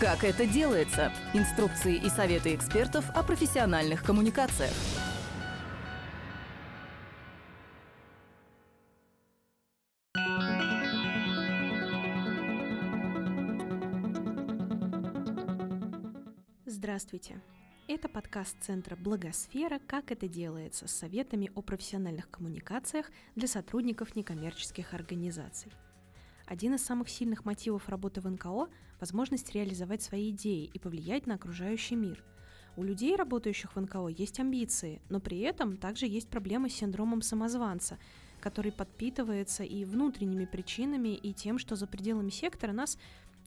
Как это делается? Инструкции и советы экспертов о профессиональных коммуникациях. Здравствуйте! Это подкаст Центра «Благосфера. Как это делается» с советами о профессиональных коммуникациях для сотрудников некоммерческих организаций – один из самых сильных мотивов работы в НКО – возможность реализовать свои идеи и повлиять на окружающий мир. У людей, работающих в НКО, есть амбиции, но при этом также есть проблемы с синдромом самозванца, который подпитывается и внутренними причинами, и тем, что за пределами сектора нас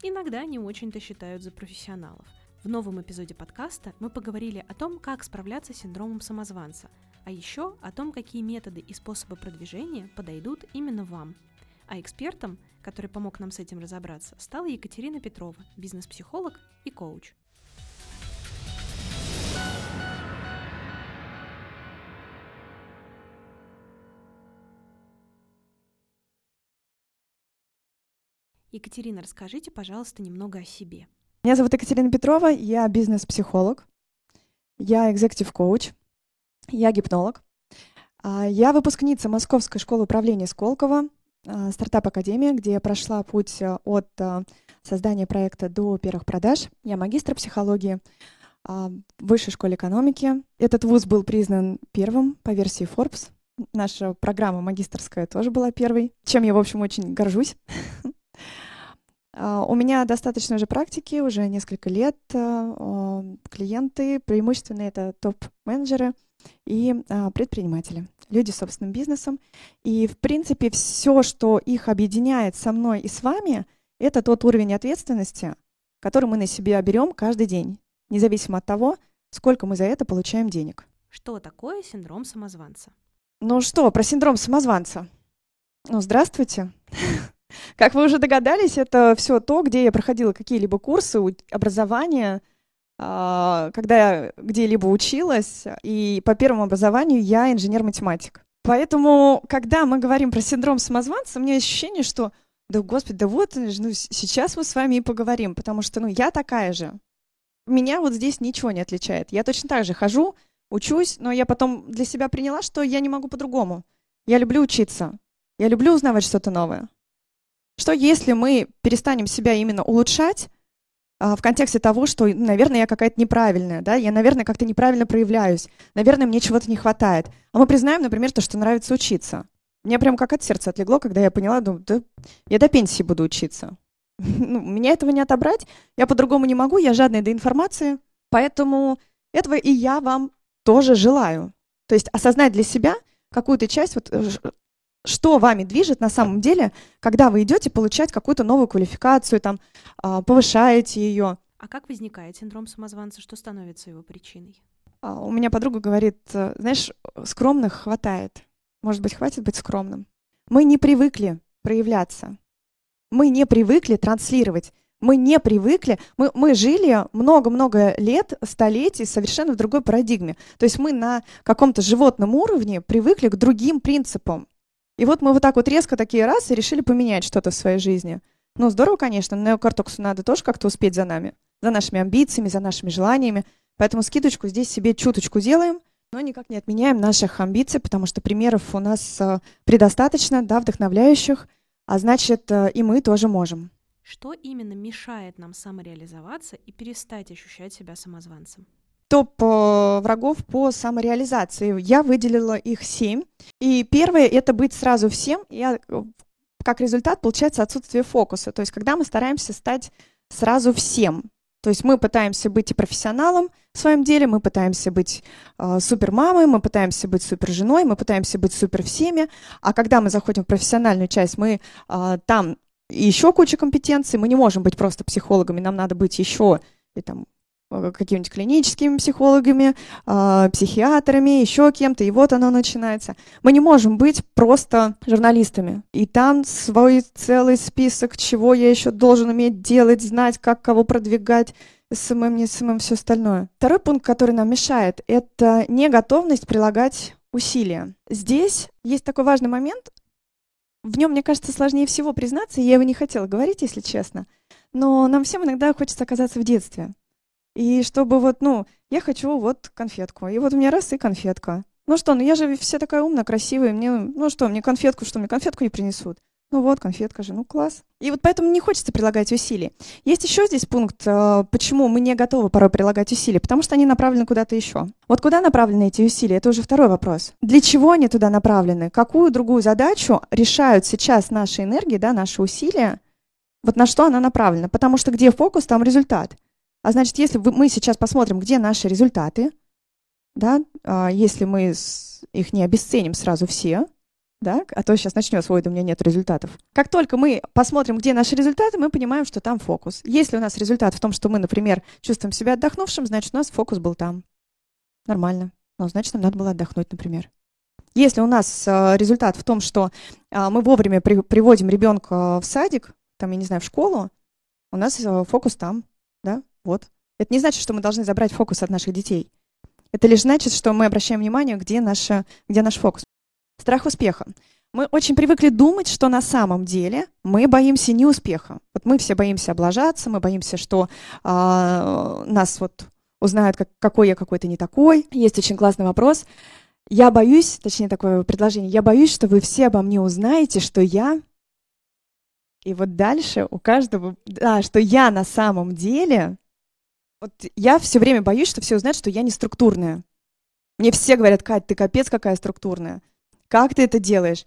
иногда не очень-то считают за профессионалов. В новом эпизоде подкаста мы поговорили о том, как справляться с синдромом самозванца, а еще о том, какие методы и способы продвижения подойдут именно вам – а экспертом, который помог нам с этим разобраться, стала Екатерина Петрова, бизнес-психолог и коуч. Екатерина, расскажите, пожалуйста, немного о себе. Меня зовут Екатерина Петрова, я бизнес-психолог, я экзекутив-коуч, я гипнолог. А, я выпускница Московской школы управления Сколково, стартап-академия, где я прошла путь э, от э, создания проекта до первых продаж. Я магистр психологии а, в Высшей школе экономики. Этот вуз был признан первым по версии Forbes. Наша программа магистрская тоже была первой, чем я, в общем, очень горжусь. А, у меня достаточно уже практики, уже несколько лет. Э, клиенты, преимущественно это топ-менеджеры и предприниматели люди с собственным бизнесом. И, в принципе, все, что их объединяет со мной и с вами, это тот уровень ответственности, который мы на себя берем каждый день, независимо от того, сколько мы за это получаем денег. Что такое синдром самозванца? Ну что, про синдром самозванца. Ну, здравствуйте. Как вы уже догадались, это все то, где я проходила какие-либо курсы, образования, а, когда я где-либо училась, и по первому образованию я инженер-математик. Поэтому, когда мы говорим про синдром самозванца, у меня ощущение, что да, господи, да вот, ну, сейчас мы с вами и поговорим, потому что, ну, я такая же. Меня вот здесь ничего не отличает. Я точно так же хожу, учусь, но я потом для себя приняла, что я не могу по-другому. Я люблю учиться. Я люблю узнавать что-то новое. Что если мы перестанем себя именно улучшать, а, в контексте того, что, наверное, я какая-то неправильная, да, я, наверное, как-то неправильно проявляюсь, наверное, мне чего-то не хватает. А мы признаем, например, то, что нравится учиться. Мне прям как от сердца отлегло, когда я поняла, думаю, да, я до пенсии буду учиться. ну, меня этого не отобрать, я по-другому не могу, я жадная до информации, поэтому этого и я вам тоже желаю. То есть осознать для себя какую-то часть вот э, что вами движет на самом деле, когда вы идете получать какую-то новую квалификацию, там, а, повышаете ее. А как возникает синдром самозванца? Что становится его причиной? А, у меня подруга говорит, э, знаешь, скромных хватает. Может быть, хватит быть скромным. Мы не привыкли проявляться. Мы не привыкли транслировать. Мы не привыкли, мы, мы жили много-много лет, столетий совершенно в другой парадигме. То есть мы на каком-то животном уровне привыкли к другим принципам. И вот мы вот так вот резко такие раз и решили поменять что-то в своей жизни. Ну, здорово, конечно, но Неокортексу надо тоже как-то успеть за нами, за нашими амбициями, за нашими желаниями. Поэтому скидочку здесь себе чуточку делаем, но никак не отменяем наших амбиций, потому что примеров у нас э, предостаточно, да, вдохновляющих, а значит, э, и мы тоже можем. Что именно мешает нам самореализоваться и перестать ощущать себя самозванцем? Топ э, врагов по самореализации. Я выделила их семь. И первое — это быть сразу всем. Я, э, как результат получается отсутствие фокуса. То есть когда мы стараемся стать сразу всем. То есть мы пытаемся быть и профессионалом в своем деле, мы пытаемся быть э, супермамой, мы пытаемся быть суперженой, мы пытаемся быть супер всеми. А когда мы заходим в профессиональную часть, мы э, там еще куча компетенций, мы не можем быть просто психологами, нам надо быть еще и там какими-нибудь клиническими психологами, э, психиатрами, еще кем-то, и вот оно начинается. Мы не можем быть просто журналистами. И там свой целый список, чего я еще должен уметь делать, знать, как кого продвигать, SMM, не SMM, все остальное. Второй пункт, который нам мешает, это неготовность прилагать усилия. Здесь есть такой важный момент, в нем, мне кажется, сложнее всего признаться, я его не хотела говорить, если честно. но нам всем иногда хочется оказаться в детстве. И чтобы вот, ну, я хочу вот конфетку, и вот у меня раз и конфетка. Ну что, ну я же вся такая умная, красивая, мне, ну что, мне конфетку, что мне конфетку не принесут? Ну вот, конфетка же, ну класс. И вот поэтому не хочется прилагать усилий. Есть еще здесь пункт, э, почему мы не готовы порой прилагать усилия, потому что они направлены куда-то еще. Вот куда направлены эти усилия, это уже второй вопрос. Для чего они туда направлены? Какую другую задачу решают сейчас наши энергии, да, наши усилия? Вот на что она направлена? Потому что где фокус, там результат. А значит, если мы сейчас посмотрим, где наши результаты, да, а если мы их не обесценим сразу все, да, а то сейчас начнется, ой, у меня нет результатов. Как только мы посмотрим, где наши результаты, мы понимаем, что там фокус. Если у нас результат в том, что мы, например, чувствуем себя отдохнувшим, значит, у нас фокус был там. Нормально. Ну, значит, нам надо было отдохнуть, например. Если у нас э, результат в том, что э, мы вовремя при, приводим ребенка в садик, там, я не знаю, в школу, у нас фокус там, вот. Это не значит, что мы должны забрать фокус от наших детей. Это лишь значит, что мы обращаем внимание, где, наша, где наш фокус. Страх успеха. Мы очень привыкли думать, что на самом деле мы боимся не успеха. Вот мы все боимся облажаться, мы боимся, что э, нас вот узнают, как, какой я какой-то не такой. Есть очень классный вопрос. Я боюсь, точнее такое предложение, я боюсь, что вы все обо мне узнаете, что я... И вот дальше у каждого, да, что я на самом деле... Вот я все время боюсь, что все узнают, что я не структурная. Мне все говорят, Кать, ты капец какая структурная. Как ты это делаешь?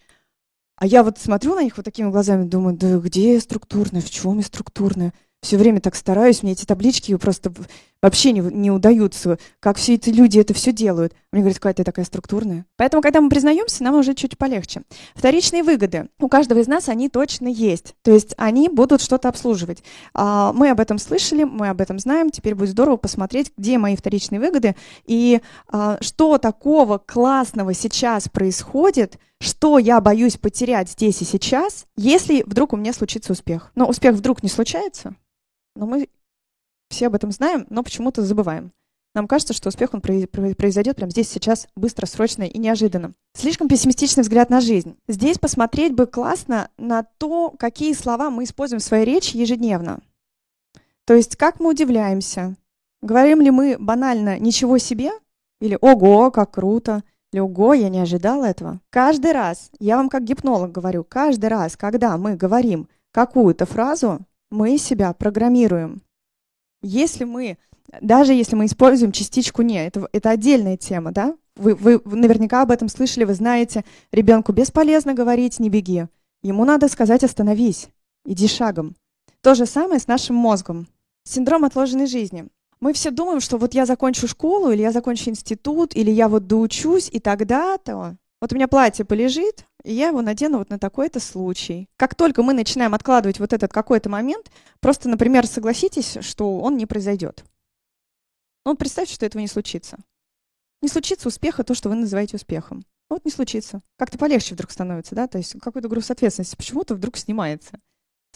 А я вот смотрю на них вот такими глазами, думаю, да где я структурная, в чем я структурная? Все время так стараюсь, мне эти таблички просто вообще не, не удаются, как все эти люди это все делают. Мне говорят, какая ты такая структурная. Поэтому, когда мы признаемся, нам уже чуть полегче. Вторичные выгоды. У каждого из нас они точно есть. То есть они будут что-то обслуживать. А, мы об этом слышали, мы об этом знаем. Теперь будет здорово посмотреть, где мои вторичные выгоды и а, что такого классного сейчас происходит, что я боюсь потерять здесь и сейчас, если вдруг у меня случится успех. Но успех вдруг не случается, но мы все об этом знаем, но почему-то забываем. Нам кажется, что успех он произойдет прямо здесь, сейчас, быстро, срочно и неожиданно. Слишком пессимистичный взгляд на жизнь. Здесь посмотреть бы классно на то, какие слова мы используем в своей речи ежедневно. То есть, как мы удивляемся. Говорим ли мы банально «ничего себе» или «ого, как круто», или «ого, я не ожидала этого». Каждый раз, я вам как гипнолог говорю, каждый раз, когда мы говорим какую-то фразу, мы себя программируем. Если мы, даже если мы используем частичку «не», это, это отдельная тема, да? Вы, вы, наверняка об этом слышали, вы знаете, ребенку бесполезно говорить «не беги». Ему надо сказать «остановись», «иди шагом». То же самое с нашим мозгом. Синдром отложенной жизни. Мы все думаем, что вот я закончу школу, или я закончу институт, или я вот доучусь, и тогда-то вот у меня платье полежит, я его надену вот на такой-то случай. Как только мы начинаем откладывать вот этот какой-то момент, просто, например, согласитесь, что он не произойдет. Ну, представьте, что этого не случится. Не случится успеха то, что вы называете успехом. Ну, вот не случится. Как-то полегче вдруг становится, да? То есть какой-то груз ответственности почему-то вдруг снимается.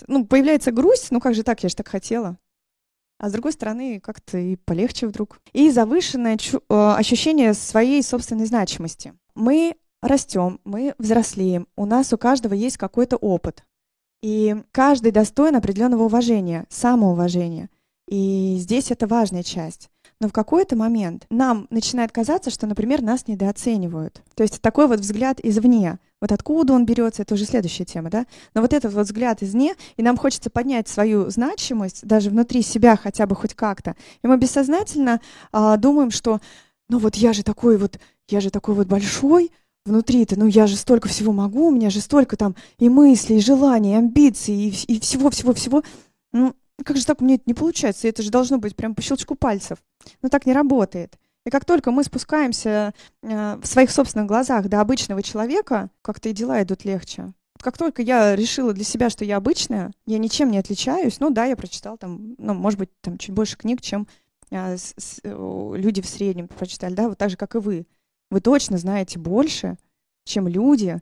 Ну, появляется грусть, ну как же так, я же так хотела. А с другой стороны, как-то и полегче вдруг. И завышенное э, ощущение своей собственной значимости. Мы растем, мы взрослеем, у нас у каждого есть какой-то опыт. И каждый достоин определенного уважения, самоуважения. И здесь это важная часть. Но в какой-то момент нам начинает казаться, что, например, нас недооценивают. То есть такой вот взгляд извне. Вот откуда он берется, это уже следующая тема, да? Но вот этот вот взгляд извне, и нам хочется поднять свою значимость даже внутри себя хотя бы хоть как-то. И мы бессознательно а, думаем, что ну вот я же такой вот, я же такой вот большой, внутри-то, ну я же столько всего могу, у меня же столько там и мыслей, и желаний, и амбиций, и, всего-всего-всего. Ну, как же так меня это не получается? Это же должно быть прям по щелчку пальцев. Но так не работает. И как только мы спускаемся э, в своих собственных глазах до обычного человека, как-то и дела идут легче. Как только я решила для себя, что я обычная, я ничем не отличаюсь, ну да, я прочитала там, ну, может быть, там чуть больше книг, чем э, с, э, люди в среднем прочитали, да, вот так же, как и вы вы точно знаете больше, чем люди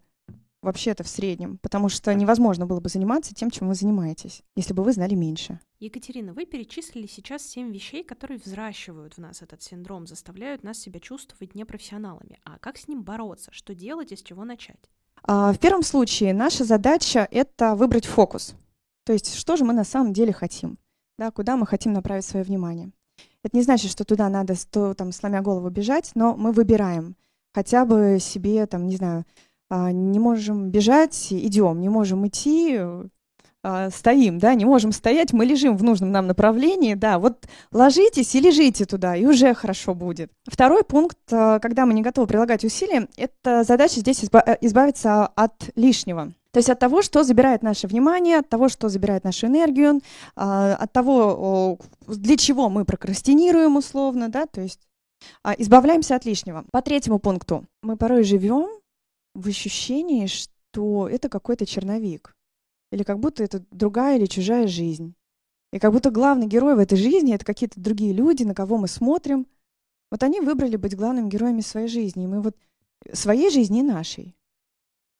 вообще-то в среднем, потому что невозможно было бы заниматься тем, чем вы занимаетесь, если бы вы знали меньше. Екатерина, вы перечислили сейчас семь вещей, которые взращивают в нас этот синдром, заставляют нас себя чувствовать непрофессионалами. А как с ним бороться? Что делать и с чего начать? А, в первом случае наша задача — это выбрать фокус. То есть, что же мы на самом деле хотим, да, куда мы хотим направить свое внимание. Это не значит, что туда надо, сто, там, сломя голову бежать, но мы выбираем хотя бы себе, там, не знаю, а, не можем бежать, идем, не можем идти, а, стоим, да, не можем стоять, мы лежим в нужном нам направлении, да, вот ложитесь и лежите туда, и уже хорошо будет. Второй пункт, а, когда мы не готовы прилагать усилия, это задача здесь э, избавиться от лишнего. То есть от того, что забирает наше внимание, от того, что забирает нашу энергию, от того, для чего мы прокрастинируем условно, да, то есть избавляемся от лишнего. По третьему пункту. Мы порой живем в ощущении, что это какой-то черновик. Или как будто это другая или чужая жизнь. И как будто главный герой в этой жизни — это какие-то другие люди, на кого мы смотрим. Вот они выбрали быть главными героями своей жизни. И мы вот своей жизни и нашей.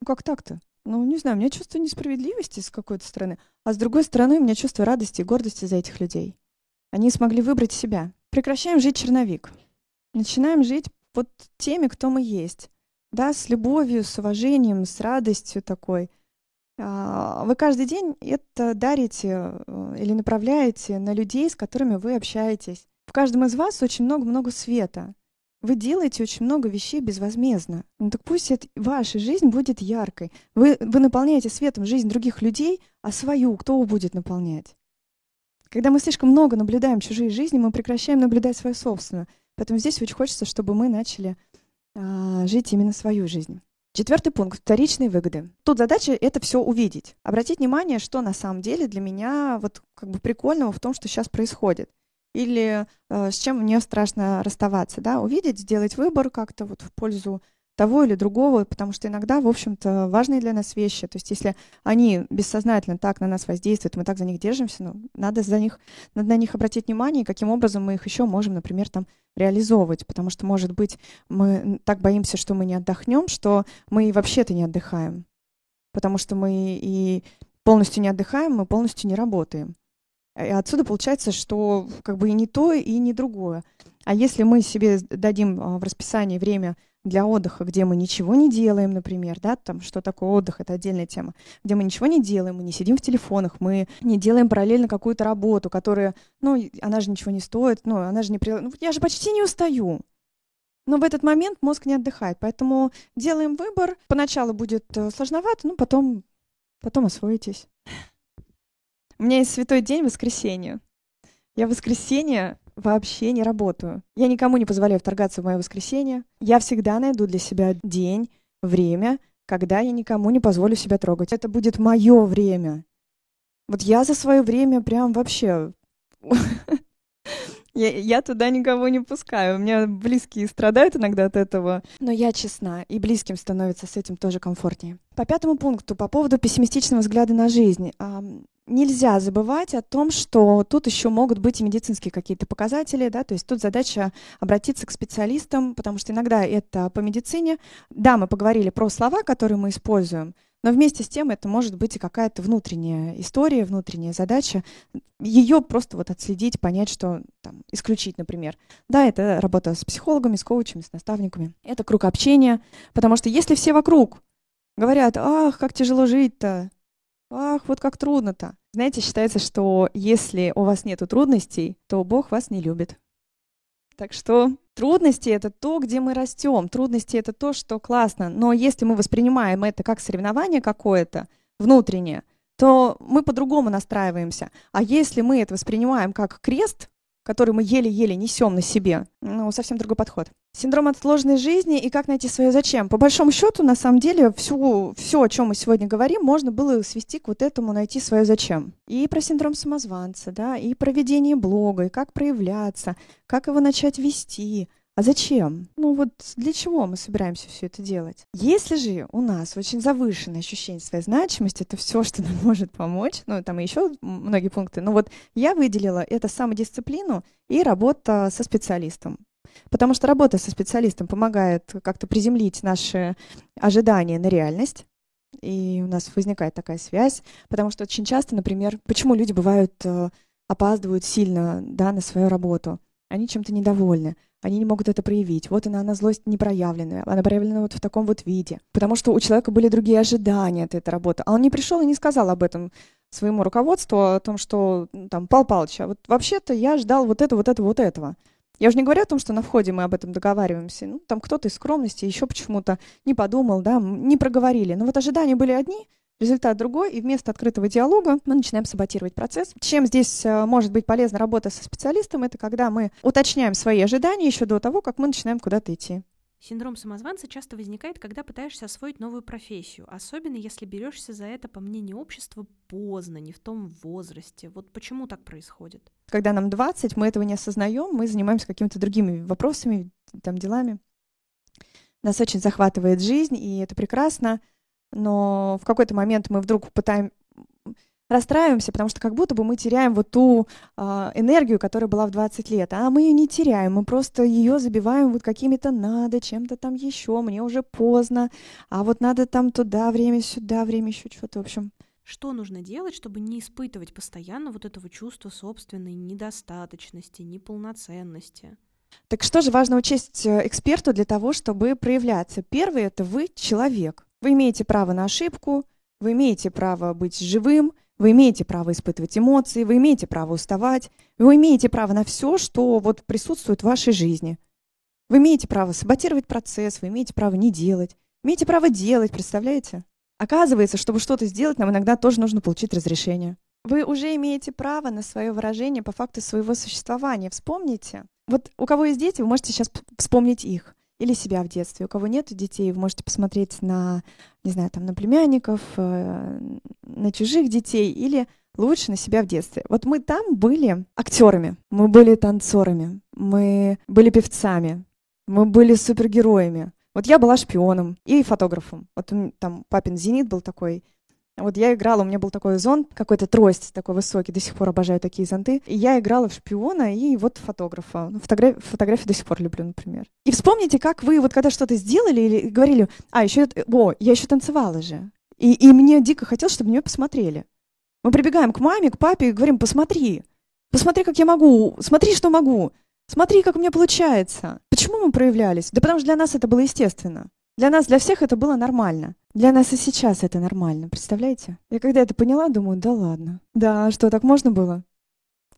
Ну как так-то? Ну, не знаю, у меня чувство несправедливости с какой-то стороны, а с другой стороны у меня чувство радости и гордости за этих людей. Они смогли выбрать себя. Прекращаем жить черновик. Начинаем жить вот теми, кто мы есть да, с любовью, с уважением, с радостью такой. А, вы каждый день это дарите э, или направляете на людей, с которыми вы общаетесь. В каждом из вас очень много-много света. Вы делаете очень много вещей безвозмездно. Ну так пусть это, ваша жизнь будет яркой. Вы, вы наполняете светом жизнь других людей, а свою кто будет наполнять? Когда мы слишком много наблюдаем чужие жизни, мы прекращаем наблюдать свою собственную. Поэтому здесь очень хочется, чтобы мы начали а, жить именно свою жизнь. Четвертый пункт – вторичные выгоды. Тут задача – это все увидеть. Обратить внимание, что на самом деле для меня вот как бы прикольного в том, что сейчас происходит. Или э, с чем мне страшно расставаться, да, увидеть, сделать выбор как-то вот в пользу того или другого, потому что иногда, в общем-то, важные для нас вещи. То есть если они бессознательно так на нас воздействуют, мы так за них держимся, ну, надо, за них, надо на них обратить внимание, каким образом мы их еще можем, например, там реализовывать. Потому что, может быть, мы так боимся, что мы не отдохнем, что мы вообще-то не отдыхаем. Потому что мы и полностью не отдыхаем, мы полностью не работаем. И отсюда получается, что как бы и не то, и не другое. А если мы себе дадим а, в расписании время для отдыха, где мы ничего не делаем, например, да, там, что такое отдых, это отдельная тема, где мы ничего не делаем, мы не сидим в телефонах, мы не делаем параллельно какую-то работу, которая, ну, она же ничего не стоит, ну, она же не... Ну, я же почти не устаю. Но в этот момент мозг не отдыхает, поэтому делаем выбор. Поначалу будет э, сложновато, но потом, потом освоитесь. У меня есть святой день воскресенье. Я в воскресенье вообще не работаю. Я никому не позволяю вторгаться в мое воскресенье. Я всегда найду для себя день, время, когда я никому не позволю себя трогать. Это будет мое время. Вот я за свое время прям вообще... Я, я туда никого не пускаю. У меня близкие страдают иногда от этого. Но я честна, и близким становится с этим тоже комфортнее. По пятому пункту, по поводу пессимистичного взгляда на жизнь нельзя забывать о том, что тут еще могут быть и медицинские какие-то показатели, да, то есть тут задача обратиться к специалистам, потому что иногда это по медицине. Да, мы поговорили про слова, которые мы используем, но вместе с тем это может быть и какая-то внутренняя история, внутренняя задача. Ее просто вот отследить, понять, что там, исключить, например. Да, это работа с психологами, с коучами, с наставниками. Это круг общения, потому что если все вокруг говорят, ах, как тяжело жить-то, Ах, вот как трудно-то. Знаете, считается, что если у вас нет трудностей, то Бог вас не любит. Так что трудности — это то, где мы растем. Трудности — это то, что классно. Но если мы воспринимаем это как соревнование какое-то внутреннее, то мы по-другому настраиваемся. А если мы это воспринимаем как крест, который мы еле-еле несем на себе, ну, совсем другой подход. Синдром отложенной жизни и как найти свое зачем. По большому счету, на самом деле, всю, все, о чем мы сегодня говорим, можно было свести к вот этому найти свое зачем. И про синдром самозванца, да, и про ведение блога, и как проявляться, как его начать вести, а зачем? Ну вот для чего мы собираемся все это делать? Если же у нас очень завышенное ощущение своей значимости, это все, что нам может помочь, ну там еще многие пункты, но вот я выделила это самодисциплину и работа со специалистом. Потому что работа со специалистом помогает как-то приземлить наши ожидания на реальность, и у нас возникает такая связь, потому что очень часто, например, почему люди бывают э, опаздывают сильно да, на свою работу? Они чем-то недовольны они не могут это проявить. Вот она, она злость не проявленная, она проявлена вот в таком вот виде. Потому что у человека были другие ожидания от этой работы. А он не пришел и не сказал об этом своему руководству о том, что там, Пал Палыч, а вот вообще-то я ждал вот это, вот это, вот этого. Я уже не говорю о том, что на входе мы об этом договариваемся. Ну, там кто-то из скромности еще почему-то не подумал, да, не проговорили. Но вот ожидания были одни, результат другой, и вместо открытого диалога мы начинаем саботировать процесс. Чем здесь э, может быть полезна работа со специалистом, это когда мы уточняем свои ожидания еще до того, как мы начинаем куда-то идти. Синдром самозванца часто возникает, когда пытаешься освоить новую профессию, особенно если берешься за это, по мнению общества, поздно, не в том возрасте. Вот почему так происходит? Когда нам 20, мы этого не осознаем, мы занимаемся какими-то другими вопросами, там, делами. Нас очень захватывает жизнь, и это прекрасно, но в какой-то момент мы вдруг пытаем, расстраиваемся, потому что как будто бы мы теряем вот ту э, энергию, которая была в 20 лет. А мы ее не теряем, мы просто ее забиваем вот какими-то надо, чем-то там еще, мне уже поздно, а вот надо там туда, время сюда, время еще что-то, в общем. Что нужно делать, чтобы не испытывать постоянно вот этого чувства собственной недостаточности, неполноценности? Так что же важно учесть э, эксперту для того, чтобы проявляться? Первый — это вы человек. Вы имеете право на ошибку, вы имеете право быть живым, вы имеете право испытывать эмоции, вы имеете право уставать, вы имеете право на все, что вот присутствует в вашей жизни. Вы имеете право саботировать процесс, вы имеете право не делать, имеете право делать, представляете? Оказывается, чтобы что-то сделать, нам иногда тоже нужно получить разрешение. Вы уже имеете право на свое выражение по факту своего существования. Вспомните. Вот у кого есть дети, вы можете сейчас вспомнить их или себя в детстве. У кого нет детей, вы можете посмотреть на, не знаю, там, на племянников, э, на чужих детей или лучше на себя в детстве. Вот мы там были актерами, мы были танцорами, мы были певцами, мы были супергероями. Вот я была шпионом и фотографом. Вот там папин «Зенит» был такой, вот я играла, у меня был такой зонт, какой-то трость такой высокий, до сих пор обожаю такие зонты. И я играла в шпиона и вот фотографа. Ну, фотограф, фотографии до сих пор люблю, например. И вспомните, как вы вот когда что-то сделали или говорили, а, еще, о, я еще танцевала же. И, и мне дико хотелось, чтобы меня посмотрели. Мы прибегаем к маме, к папе и говорим, посмотри, посмотри, как я могу, смотри, что могу, смотри, как у меня получается. Почему мы проявлялись? Да потому что для нас это было естественно. Для нас, для всех это было нормально. Для нас и сейчас это нормально, представляете? Я когда это поняла, думаю, да ладно. Да, что, так можно было?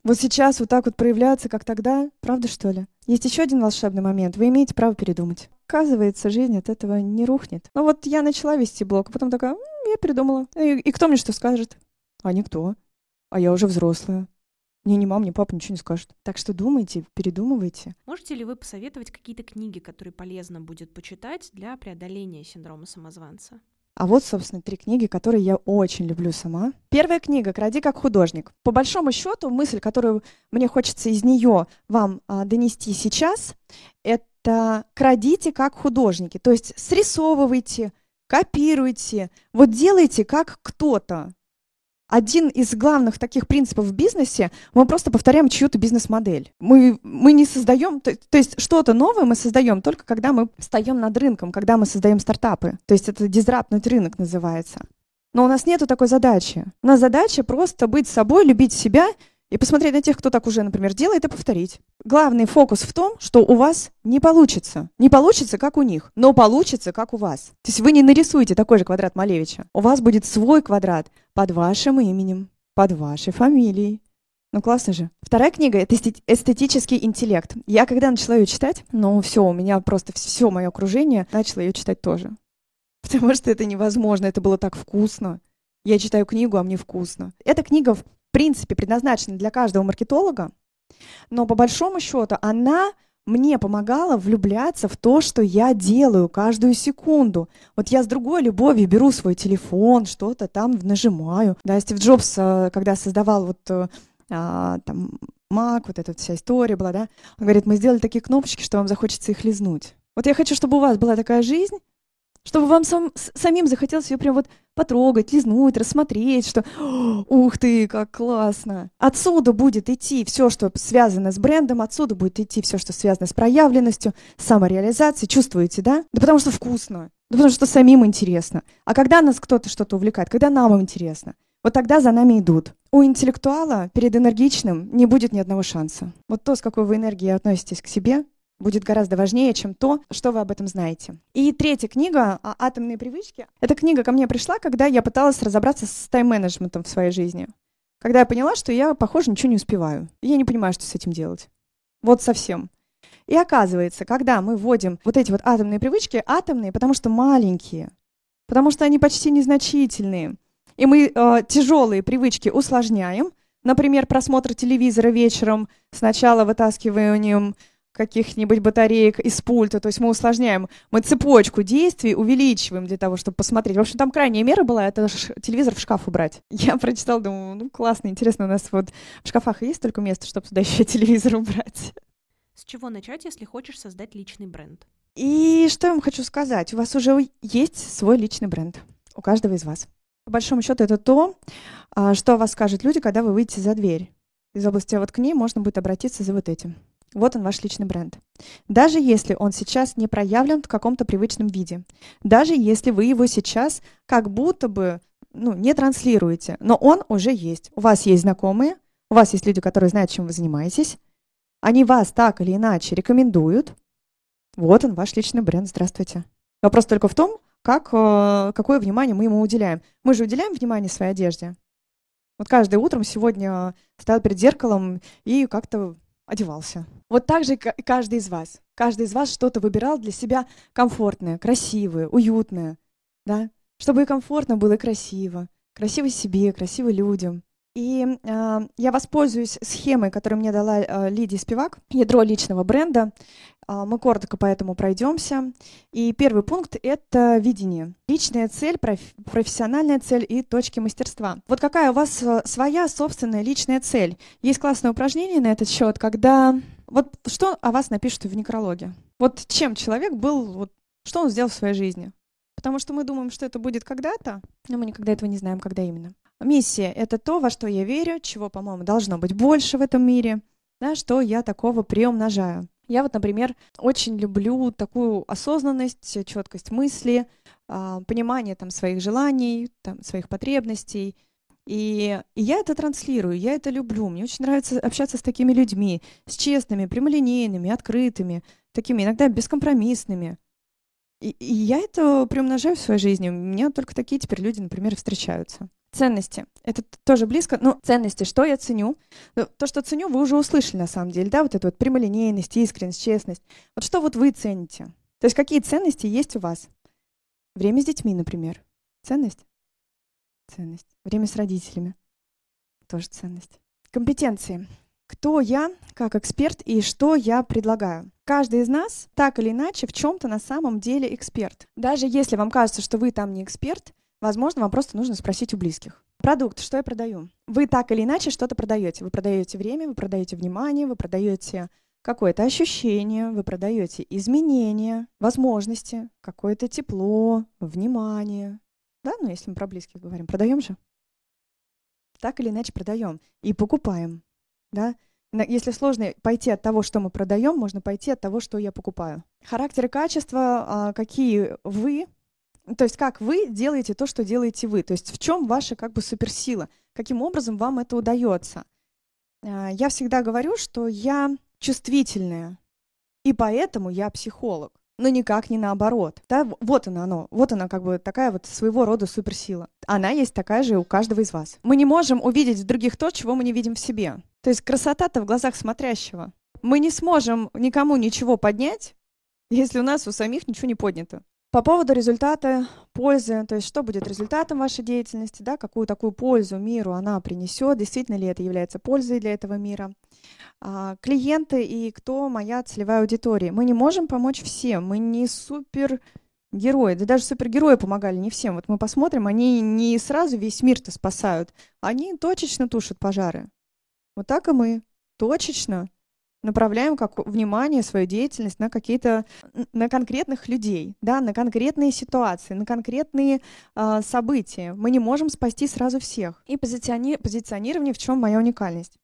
Вот сейчас вот так вот проявляться, как тогда, правда что ли? Есть еще один волшебный момент. Вы имеете право передумать. Оказывается, жизнь от этого не рухнет. Ну вот я начала вести блог, а потом такая, я передумала. И, и кто мне что скажет? А никто. А я уже взрослая. Мне ни мама, ни папа ничего не скажут. Так что думайте, передумывайте. Можете ли вы посоветовать какие-то книги, которые полезно будет почитать для преодоления синдрома самозванца? А вот, собственно, три книги, которые я очень люблю сама. Первая книга «Кради как художник». По большому счету, мысль, которую мне хочется из нее вам а, донести сейчас, это «крадите как художники». То есть срисовывайте, копируйте, вот делайте как кто-то один из главных таких принципов в бизнесе, мы просто повторяем чью-то бизнес-модель. Мы, мы не создаем, то, то есть что-то новое мы создаем только когда мы встаем над рынком, когда мы создаем стартапы. То есть это дизраптный рынок называется. Но у нас нету такой задачи. У нас задача просто быть собой, любить себя и посмотреть на тех, кто так уже, например, делает, и повторить. Главный фокус в том, что у вас не получится. Не получится, как у них, но получится, как у вас. То есть вы не нарисуете такой же квадрат Малевича. У вас будет свой квадрат под вашим именем, под вашей фамилией. Ну, классно же. Вторая книга — это эстетический интеллект. Я когда начала ее читать, ну, все, у меня просто все мое окружение начало ее читать тоже. Потому что это невозможно, это было так вкусно. Я читаю книгу, а мне вкусно. Эта книга в принципе, предназначена для каждого маркетолога, но по большому счету она мне помогала влюбляться в то, что я делаю каждую секунду. Вот я с другой любовью беру свой телефон, что-то там нажимаю. Да, Стив Джобс, э, когда создавал вот э, а, там Mac, вот эта вся история была, да, он говорит, мы сделали такие кнопочки, что вам захочется их лизнуть. Вот я хочу, чтобы у вас была такая жизнь, чтобы вам сам, самим захотелось ее прям вот потрогать, лизнуть, рассмотреть, что ух ты, как классно. Отсюда будет идти все, что связано с брендом, отсюда будет идти все, что связано с проявленностью, самореализацией. Чувствуете, да? Да потому что вкусно, да потому что самим интересно. А когда нас кто-то что-то увлекает, когда нам интересно, вот тогда за нами идут. У интеллектуала перед энергичным не будет ни одного шанса. Вот то, с какой вы энергией относитесь к себе, будет гораздо важнее, чем то, что вы об этом знаете. И третья книга а, «Атомные привычки». Эта книга ко мне пришла, когда я пыталась разобраться с тайм-менеджментом в своей жизни. Когда я поняла, что я, похоже, ничего не успеваю. Я не понимаю, что с этим делать. Вот совсем. И оказывается, когда мы вводим вот эти вот атомные привычки, атомные, потому что маленькие, потому что они почти незначительные, и мы э, тяжелые привычки усложняем, например, просмотр телевизора вечером, сначала вытаскиванием каких-нибудь батареек из пульта, то есть мы усложняем, мы цепочку действий увеличиваем для того, чтобы посмотреть. В общем, там крайняя мера была, это телевизор в шкаф убрать. Я прочитала, думаю, ну классно, интересно, у нас вот в шкафах есть только место, чтобы туда еще телевизор убрать. С чего начать, если хочешь создать личный бренд? И что я вам хочу сказать? У вас уже есть свой личный бренд. У каждого из вас. По большому счету, это то, а, что о вас скажут люди, когда вы выйдете за дверь. Из области «А вот к ней можно будет обратиться за вот этим. Вот он, ваш личный бренд. Даже если он сейчас не проявлен в каком-то привычном виде, даже если вы его сейчас как будто бы ну, не транслируете, но он уже есть. У вас есть знакомые, у вас есть люди, которые знают, чем вы занимаетесь, они вас так или иначе рекомендуют. Вот он, ваш личный бренд. Здравствуйте. Вопрос только в том, как, э, какое внимание мы ему уделяем. Мы же уделяем внимание своей одежде. Вот каждое утром сегодня стоял перед зеркалом и как-то одевался. Вот так же и каждый из вас. Каждый из вас что-то выбирал для себя комфортное, красивое, уютное, да? Чтобы и комфортно было, и красиво. Красиво себе, красиво людям. И э, я воспользуюсь схемой, которую мне дала э, Лидия Спивак, ядро личного бренда. Э, мы коротко по этому пройдемся. И первый пункт — это видение. Личная цель, проф- профессиональная цель и точки мастерства. Вот какая у вас э, своя собственная личная цель? Есть классное упражнение на этот счет, когда... Вот что о вас напишут в некрологе? Вот чем человек был, вот, что он сделал в своей жизни? Потому что мы думаем, что это будет когда-то, но мы никогда этого не знаем, когда именно. Миссия — это то, во что я верю, чего, по-моему, должно быть больше в этом мире, да, что я такого приумножаю. Я вот, например, очень люблю такую осознанность, четкость мысли, а, понимание там своих желаний, там, своих потребностей. И, и я это транслирую, я это люблю. Мне очень нравится общаться с такими людьми, с честными, прямолинейными, открытыми, такими иногда бескомпромиссными. И, и я это приумножаю в своей жизни. У меня только такие теперь люди, например, встречаются. Ценности. Это тоже близко. Ну, ценности, что я ценю? Ну, то, что ценю, вы уже услышали на самом деле, да, вот эту вот прямолинейность, искренность, честность. Вот что вот вы цените? То есть какие ценности есть у вас? Время с детьми, например. Ценность? Ценность. Время с родителями. Тоже ценность. Компетенции. Кто я как эксперт и что я предлагаю? Каждый из нас так или иначе в чем-то на самом деле эксперт. Даже если вам кажется, что вы там не эксперт, Возможно, вам просто нужно спросить у близких. Продукт, что я продаю? Вы так или иначе что-то продаете. Вы продаете время, вы продаете внимание, вы продаете какое-то ощущение, вы продаете изменения, возможности, какое-то тепло, внимание. Да, ну если мы про близких говорим, продаем же. Так или иначе продаем и покупаем. Да? Если сложно пойти от того, что мы продаем, можно пойти от того, что я покупаю. Характер и качество, а, какие вы то есть как вы делаете то, что делаете вы? То есть в чем ваша как бы суперсила? Каким образом вам это удается? А, я всегда говорю, что я чувствительная, и поэтому я психолог но никак не наоборот. Да, вот она оно, вот она как бы такая вот своего рода суперсила. Она есть такая же у каждого из вас. Мы не можем увидеть в других то, чего мы не видим в себе. То есть красота-то в глазах смотрящего. Мы не сможем никому ничего поднять, если у нас у самих ничего не поднято. По поводу результата, пользы, то есть что будет результатом вашей деятельности, да, какую такую пользу миру она принесет, действительно ли это является пользой для этого мира. А, клиенты и кто моя целевая аудитория. Мы не можем помочь всем, мы не супер герои, да даже супергерои помогали не всем. Вот мы посмотрим, они не сразу весь мир-то спасают, они точечно тушат пожары. Вот так и мы, точечно направляем как внимание, свою деятельность на какие-то, на конкретных людей, да, на конкретные ситуации, на конкретные э, события. Мы не можем спасти сразу всех. И позициони позиционирование, в чем моя уникальность.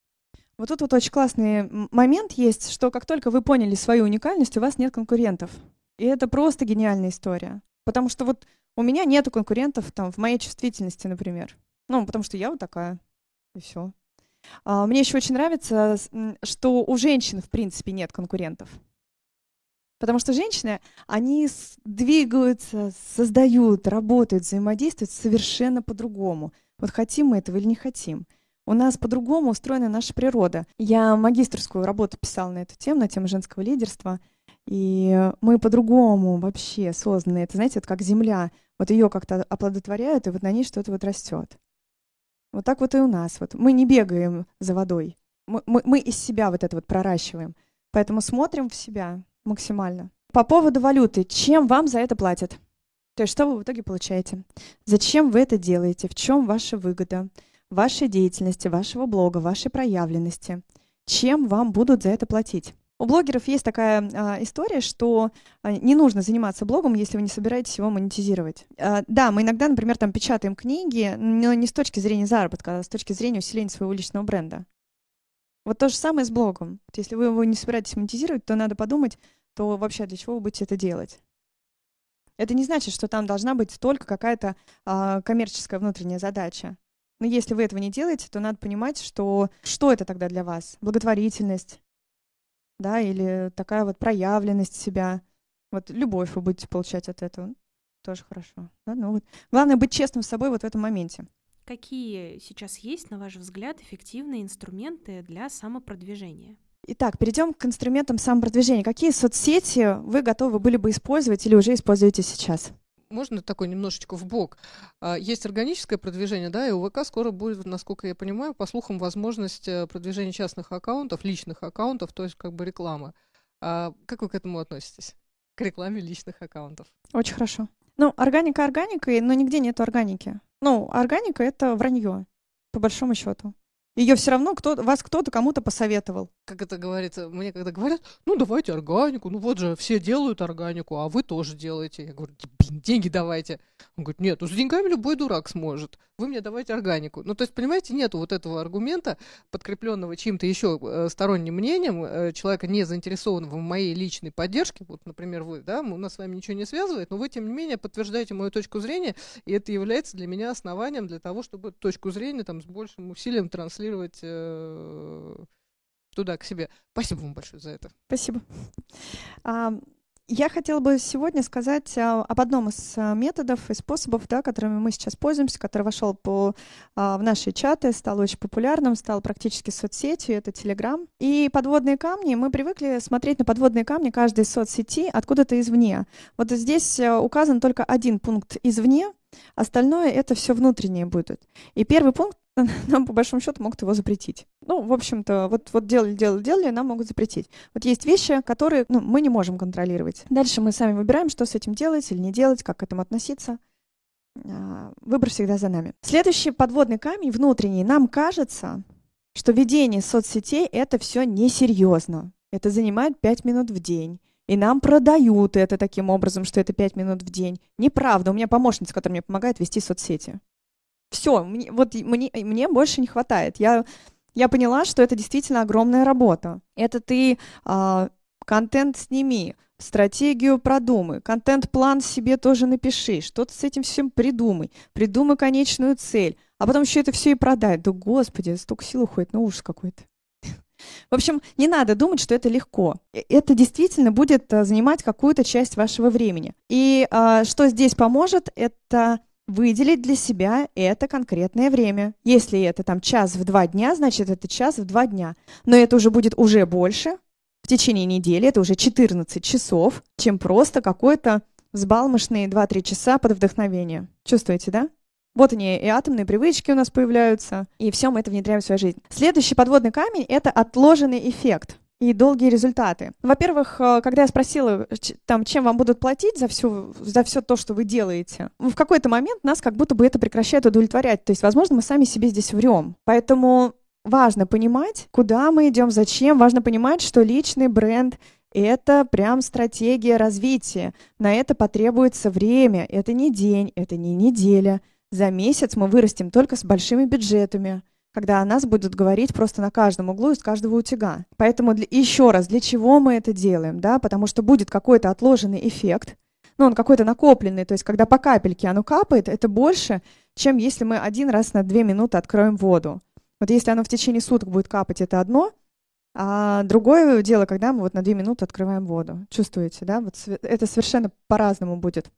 Вот тут вот очень классный момент есть, что как только вы поняли свою уникальность, у вас нет конкурентов. И это просто гениальная история. Потому что вот у меня нету конкурентов там в моей чувствительности, например. Ну, потому что я вот такая. И все. А, мне еще очень нравится, что у женщин, в принципе, нет конкурентов. Потому что женщины, они двигаются, создают, работают, взаимодействуют совершенно по-другому. Вот хотим мы этого или не хотим. У нас по-другому устроена наша природа. Я магистрскую работу писала на эту тему, на тему женского лидерства. И мы по-другому вообще созданы. Это, знаете, вот как земля. Вот ее как-то оплодотворяют, и вот на ней что-то вот растет. Вот так вот и у нас. Вот мы не бегаем за водой. Мы, мы, мы из себя вот это вот проращиваем. Поэтому смотрим в себя максимально. По поводу валюты. Чем вам за это платят? То есть что вы в итоге получаете? Зачем вы это делаете? В чем ваша выгода? Вашей деятельности, вашего блога, вашей проявленности? Чем вам будут за это платить? У блогеров есть такая а, история, что а, не нужно заниматься блогом, если вы не собираетесь его монетизировать. А, да, мы иногда, например, там печатаем книги, но не с точки зрения заработка, а с точки зрения усиления своего личного бренда. Вот то же самое с блогом. Если вы его не собираетесь монетизировать, то надо подумать, то вообще для чего вы будете это делать. Это не значит, что там должна быть только какая-то а, коммерческая внутренняя задача. Но если вы этого не делаете, то надо понимать, что что это тогда для вас? Благотворительность, да, или такая вот проявленность себя. Вот любовь вы будете получать от этого. Тоже хорошо. Да? Ну, вот. Главное быть честным с собой вот в этом моменте. Какие сейчас есть, на ваш взгляд, эффективные инструменты для самопродвижения? Итак, перейдем к инструментам самопродвижения. Какие соцсети вы готовы были бы использовать или уже используете сейчас? Можно такой немножечко в бок. А, есть органическое продвижение, да, и у ВК скоро будет, насколько я понимаю, по слухам, возможность э, продвижения частных аккаунтов, личных аккаунтов, то есть как бы реклама. Как вы к этому относитесь? К рекламе личных аккаунтов? Очень хорошо. Ну, органика органикой, но нигде нет органики. Ну, органика — это вранье, по большому счету. Ее все равно кто вас кто-то кому-то посоветовал. Как это говорится, мне когда говорят, ну давайте органику, ну вот же все делают органику, а вы тоже делаете. Я говорю, блин, деньги давайте. Он говорит, нет, ну с деньгами любой дурак сможет. Вы мне давайте органику. Ну то есть, понимаете, нету вот этого аргумента, подкрепленного чьим-то еще э, сторонним мнением, э, человека не заинтересованного в моей личной поддержке. Вот, например, вы, да, у нас с вами ничего не связывает, но вы, тем не менее, подтверждаете мою точку зрения, и это является для меня основанием для того, чтобы точку зрения там с большим усилием транслировать транслировать э, туда, к себе. Спасибо вам большое за это. Спасибо. Я хотела бы сегодня сказать а, об одном из а, методов и способов, да, которыми мы сейчас пользуемся, который вошел по, а, в наши чаты, стал очень популярным, стал практически соцсетью, это Telegram. И подводные камни, мы привыкли смотреть на подводные камни каждой соцсети откуда-то извне. Вот здесь указан только один пункт извне, Остальное это все внутреннее будет. И первый пункт нам по большому счету могут его запретить. Ну, в общем-то, вот, вот делали, делали, делали, нам могут запретить. Вот есть вещи, которые ну, мы не можем контролировать. Дальше мы сами выбираем, что с этим делать или не делать, как к этому относиться. А, выбор всегда за нами. Следующий подводный камень внутренний. Нам кажется, что ведение соцсетей — это все несерьезно. Это занимает 5 минут в день. И нам продают это таким образом, что это 5 минут в день. Неправда. У меня помощница, которая мне помогает вести соцсети. Все, мне, вот мне, мне больше не хватает. Я, я поняла, что это действительно огромная работа. Это ты а, контент сними, стратегию продумай, контент-план себе тоже напиши, что-то с этим всем придумай, придумай конечную цель, а потом еще это все и продай. Да господи, столько сил уходит, ну ужас какой-то. В общем, не надо думать, что это легко. Э, это действительно будет а, занимать какую-то часть вашего времени. И а, что здесь поможет, это выделить для себя это конкретное время. Если это там час в два дня, значит это час в два дня. Но это уже будет уже больше в течение недели, это уже 14 часов, чем просто какой-то взбалмошные 2-3 часа под вдохновение. Чувствуете, да? Вот они, и атомные привычки у нас появляются, и все мы это внедряем в свою жизнь. Следующий подводный камень — это отложенный эффект и долгие результаты. Во-первых, э, когда я спросила, там, чем вам будут платить за все, за все то, что вы делаете, в какой-то момент нас как будто бы это прекращает удовлетворять. То есть, возможно, мы сами себе здесь врем. Поэтому важно понимать, куда мы идем, зачем. Важно понимать, что личный бренд это прям стратегия развития. На это потребуется время. Это не день, это не неделя. За месяц мы вырастем только с большими бюджетами когда о нас будут говорить просто на каждом углу из каждого утюга. Поэтому для, еще раз, для чего мы это делаем? Да? Потому что будет какой-то отложенный эффект, ну, он какой-то накопленный, то есть когда по капельке оно капает, это больше, чем если мы один раз на две минуты откроем воду. Вот если оно в течение суток будет капать, это одно, А другое дело, когда мы вот на две минуты открываем воду. Чувствуете, да? Вот это совершенно по-разному будет.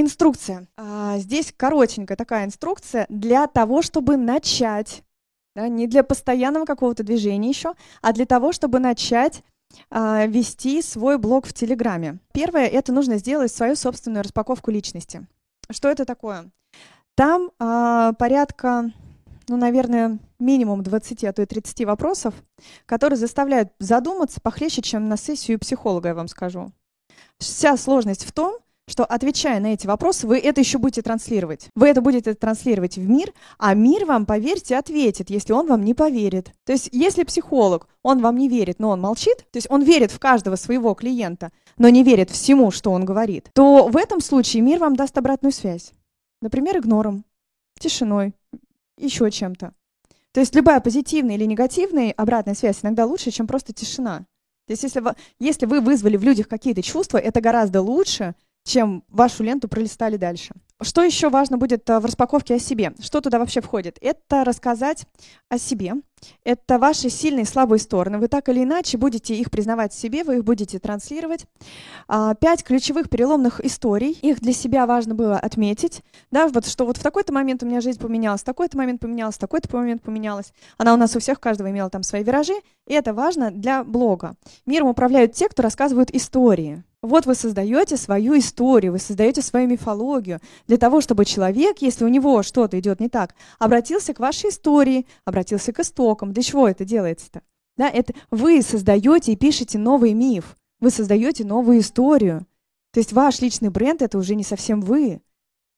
Инструкция. А, здесь коротенькая такая инструкция для того, чтобы начать. Да, не для постоянного какого-то движения еще, а для того, чтобы начать а, вести свой блог в Телеграме. Первое, это нужно сделать свою собственную распаковку личности. Что это такое? Там а, порядка ну, наверное, минимум 20, а то и 30 вопросов, которые заставляют задуматься похлеще, чем на сессию психолога, я вам скажу. Вся сложность в том, что отвечая на эти вопросы, вы это еще будете транслировать. Вы это будете транслировать в мир, а мир вам, поверьте, ответит, если он вам не поверит. То есть, если психолог, он вам не верит, но он молчит, то есть он верит в каждого своего клиента, но не верит всему, что он говорит, то в этом случае мир вам даст обратную связь. Например, игнором, тишиной, еще чем-то. То есть любая позитивная или негативная обратная связь иногда лучше, чем просто тишина. То есть если вы, если вы вызвали в людях какие-то чувства, это гораздо лучше, чем вашу ленту пролистали дальше. Что еще важно будет э, в распаковке о себе? Что туда вообще входит? Это рассказать о себе. Это ваши сильные и слабые стороны. Вы так или иначе будете их признавать себе, вы их будете транслировать. А, пять ключевых переломных историй. Их для себя важно было отметить. Да, вот что вот в такой-то момент у меня жизнь поменялась, в такой-то момент поменялась, в такой-то момент поменялась. Она у нас у всех, каждого имела там свои виражи. И это важно для блога. Миром управляют те, кто рассказывают истории. Вот вы создаете свою историю, вы создаете свою мифологию для того, чтобы человек, если у него что-то идет не так, обратился к вашей истории, обратился к истокам. Для чего это делается-то? Да, это вы создаете и пишете новый миф, вы создаете новую историю. То есть ваш личный бренд это уже не совсем вы,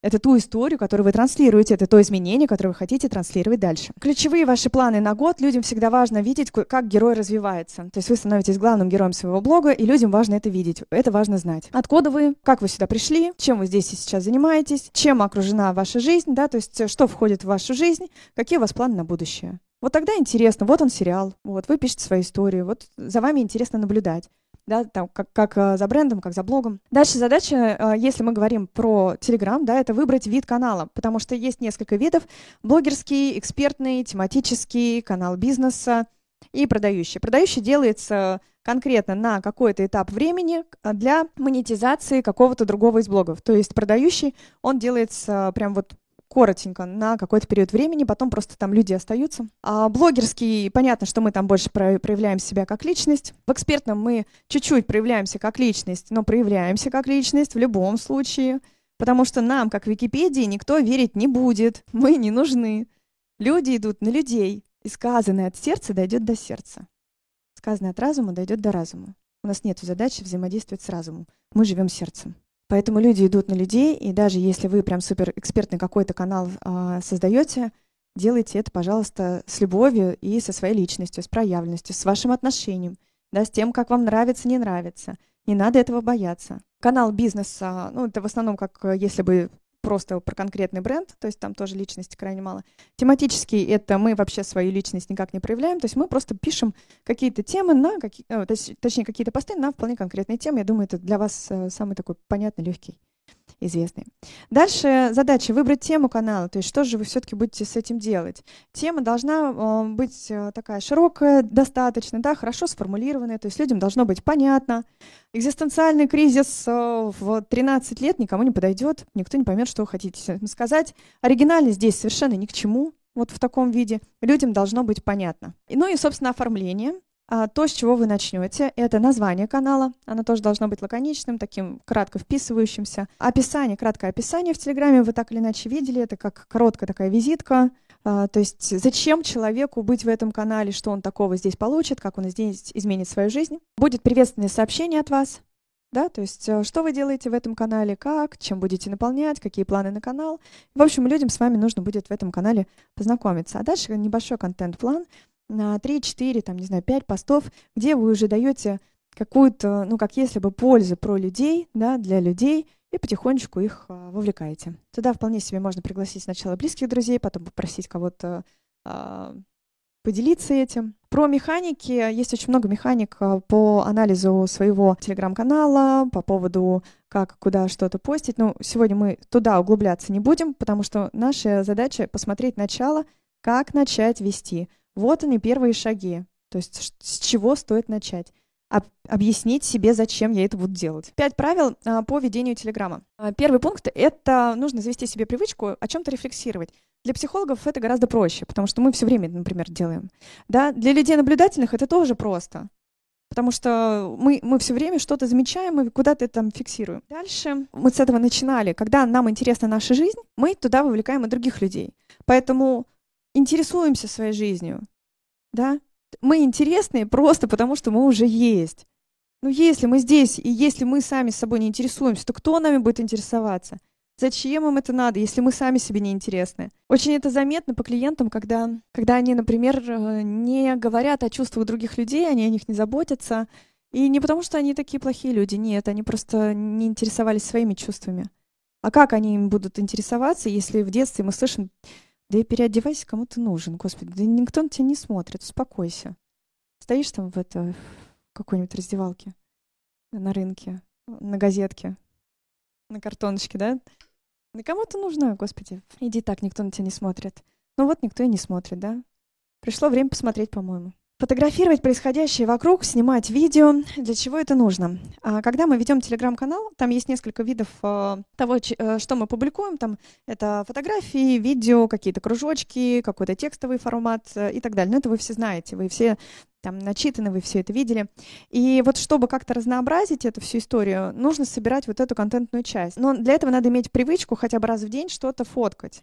это ту историю, которую вы транслируете, это то изменение, которое вы хотите транслировать дальше. Ключевые ваши планы на год. Людям всегда важно видеть, как герой развивается. То есть вы становитесь главным героем своего блога, и людям важно это видеть. Это важно знать. Откуда вы, как вы сюда пришли, чем вы здесь и сейчас занимаетесь, чем окружена ваша жизнь, да, то есть что входит в вашу жизнь, какие у вас планы на будущее. Вот тогда интересно, вот он сериал, вот вы пишете свою историю, вот за вами интересно наблюдать да, там, как, как э, за брендом, как за блогом. Дальше задача, э, если мы говорим про Telegram, да, это выбрать вид канала, потому что есть несколько видов. Блогерский, экспертный, тематический, канал бизнеса и продающий. Продающий делается конкретно на какой-то этап времени э, для монетизации какого-то другого из блогов. То есть продающий, он делается прям вот коротенько на какой-то период времени, потом просто там люди остаются. А блогерский, понятно, что мы там больше проявляем себя как личность. В экспертном мы чуть-чуть проявляемся как личность, но проявляемся как личность в любом случае, потому что нам, как Википедии, никто верить не будет. Мы не нужны. Люди идут на людей, и сказанное от сердца дойдет до сердца. Сказанное от разума дойдет до разума. У нас нет задачи взаимодействовать с разумом. Мы живем сердцем. Поэтому люди идут на людей, и даже если вы прям супер экспертный какой-то канал э, создаете, делайте это, пожалуйста, с любовью и со своей личностью, с проявленностью, с вашим отношением, да, с тем, как вам нравится, не нравится. Не надо этого бояться. Канал бизнеса, ну, это в основном как если бы просто про конкретный бренд, то есть там тоже личности крайне мало. Тематический — это мы вообще свою личность никак не проявляем, то есть мы просто пишем какие-то темы на, какие, э, точнее, какие-то посты на вполне конкретные темы. Я думаю, это для вас э, самый такой понятный, легкий известные. Дальше задача выбрать тему канала, то есть что же вы все-таки будете с этим делать. Тема должна э, быть э, такая широкая, достаточно, да, хорошо сформулированная, то есть людям должно быть понятно. Экзистенциальный кризис э, в 13 лет никому не подойдет, никто не поймет, что вы хотите сказать. Оригинальность здесь совершенно ни к чему, вот в таком виде. Людям должно быть понятно. Ну и, собственно, оформление. А, то, с чего вы начнете, это название канала. Оно тоже должно быть лаконичным, таким кратко вписывающимся. Описание, краткое описание в Телеграме вы так или иначе видели. Это как короткая такая визитка. А, то есть зачем человеку быть в этом канале, что он такого здесь получит, как он здесь изменит свою жизнь. Будет приветственное сообщение от вас. Да, то есть э, что вы делаете в этом канале, как, чем будете наполнять, какие планы на канал. В общем, людям с вами нужно будет в этом канале познакомиться. А дальше небольшой контент-план, на 3-4, там, не знаю, 5 постов, где вы уже даете какую-то, ну, как если бы пользу про людей, да, для людей, и потихонечку их а, вовлекаете. Туда вполне себе можно пригласить сначала близких друзей, потом попросить кого-то а, поделиться этим. Про механики. Есть очень много механик а, по анализу своего телеграм-канала, по поводу как, куда что-то постить. Но сегодня мы туда углубляться не будем, потому что наша задача посмотреть начало, Как начать вести? Вот они первые шаги. То есть с чего стоит начать? Об- объяснить себе, зачем я это буду делать. Пять правил а, по ведению Телеграма. А, Первый пункт — это нужно завести себе привычку о чем-то рефлексировать. Для психологов это гораздо проще, потому что мы все время, например, делаем. Да? Для людей наблюдательных это тоже просто. Потому что мы, мы все время что-то замечаем и куда-то там фиксируем. Дальше мы с этого начинали. Когда нам интересна наша жизнь, мы туда вовлекаем и других людей. Поэтому интересуемся своей жизнью. Да? Мы интересны просто потому, что мы уже есть. Ну, если мы здесь, и если мы сами собой не интересуемся, то кто нами будет интересоваться? Зачем им это надо, если мы сами себе не интересны? Очень это заметно по клиентам, когда, когда они, например, э, не говорят о чувствах других людей, они о них не заботятся. И не потому, что они такие плохие люди, нет, они просто не интересовались своими чувствами. А как они им будут интересоваться, если в детстве мы слышим, да и переодевайся, кому ты нужен, господи, да никто на тебя не смотрит, успокойся. Стоишь там в, это, в какой-нибудь раздевалке, на рынке, на газетке, на картоночке, да? Да кому ты нужна, господи? Иди так, никто на тебя не смотрит. Ну вот никто и не смотрит, да? Пришло время посмотреть, по-моему. Фотографировать происходящее вокруг, снимать видео. Для чего это нужно? А, Когда мы ведем телеграм-канал, там есть несколько видов а, того, э, что мы публикуем. Там это фотографии, видео, какие-то кружочки, какой-то текстовый формат э, и так далее. Но это вы все знаете, вы все там начитаны, вы все это видели. И вот чтобы как-то разнообразить эту всю историю, нужно собирать вот эту контентную часть. Но для этого надо иметь привычку хотя бы раз в день что-то фоткать.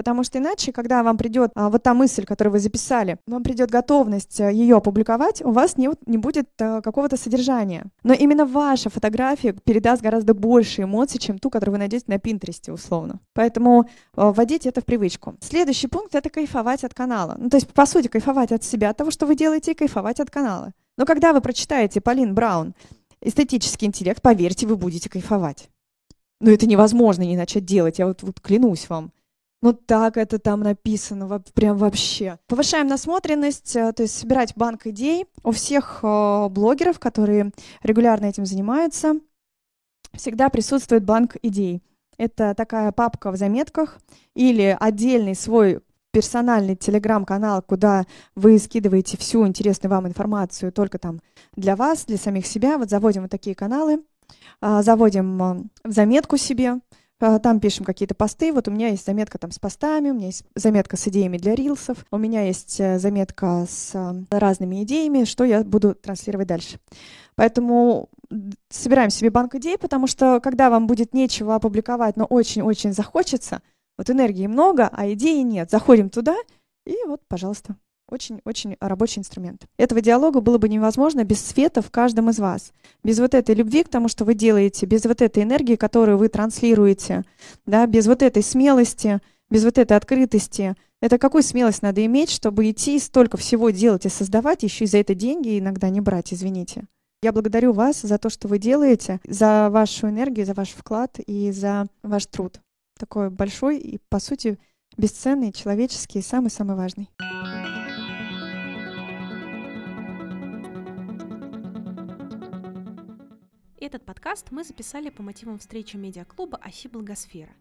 Потому что иначе, когда вам придет а, вот та мысль, которую вы записали, вам придет готовность ее опубликовать, у вас не, не будет а, какого-то содержания. Но именно ваша фотография передаст гораздо больше эмоций, чем ту, которую вы найдете на Пинтересте, условно. Поэтому а, вводите это в привычку. Следующий пункт — это кайфовать от канала. Ну, то есть, по сути, кайфовать от себя, от того, что вы делаете, и кайфовать от канала. Но когда вы прочитаете Полин Браун «Эстетический интеллект», поверьте, вы будете кайфовать. Но это невозможно не начать делать, я вот, вот клянусь вам. Ну так это там написано, прям вообще. Повышаем насмотренность, э, то есть собирать банк идей у всех э, блогеров, которые регулярно этим занимаются. Всегда присутствует банк идей. Это такая папка в заметках или отдельный свой персональный телеграм-канал, куда вы скидываете всю интересную вам информацию только там для вас, для самих себя. Вот заводим вот такие каналы, а, заводим а, в заметку себе, там пишем какие-то посты. Вот у меня есть заметка там с постами, у меня есть заметка с идеями для рилсов, у меня есть э, заметка с а, разными идеями, что я буду транслировать дальше. Поэтому собираем себе банк идей, потому что когда вам будет нечего опубликовать, но очень-очень захочется, вот энергии много, а идеи нет. Заходим туда, и вот, пожалуйста, очень-очень рабочий инструмент. Этого диалога было бы невозможно без света в каждом из вас. Без вот этой любви к тому, что вы делаете, без вот этой энергии, которую вы транслируете, да, без вот этой смелости, без вот этой открытости. Это какую смелость надо иметь, чтобы идти столько всего делать и создавать, еще и за это деньги иногда не брать, извините. Я благодарю вас за то, что вы делаете, за вашу энергию, за ваш вклад и за ваш труд. Такой большой и, по сути, бесценный, человеческий и самый-самый важный. Этот подкаст мы записали по мотивам встречи медиаклуба «Оси Благосфера».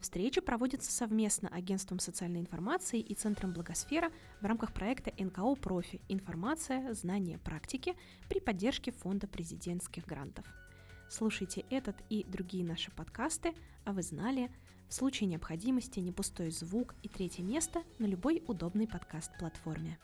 Встреча проводится совместно Агентством социальной информации и Центром Благосфера в рамках проекта НКО «Профи. Информация, знания, практики» при поддержке Фонда президентских грантов. Слушайте этот и другие наши подкасты, а вы знали, в случае необходимости не пустой звук и третье место на любой удобной подкаст-платформе.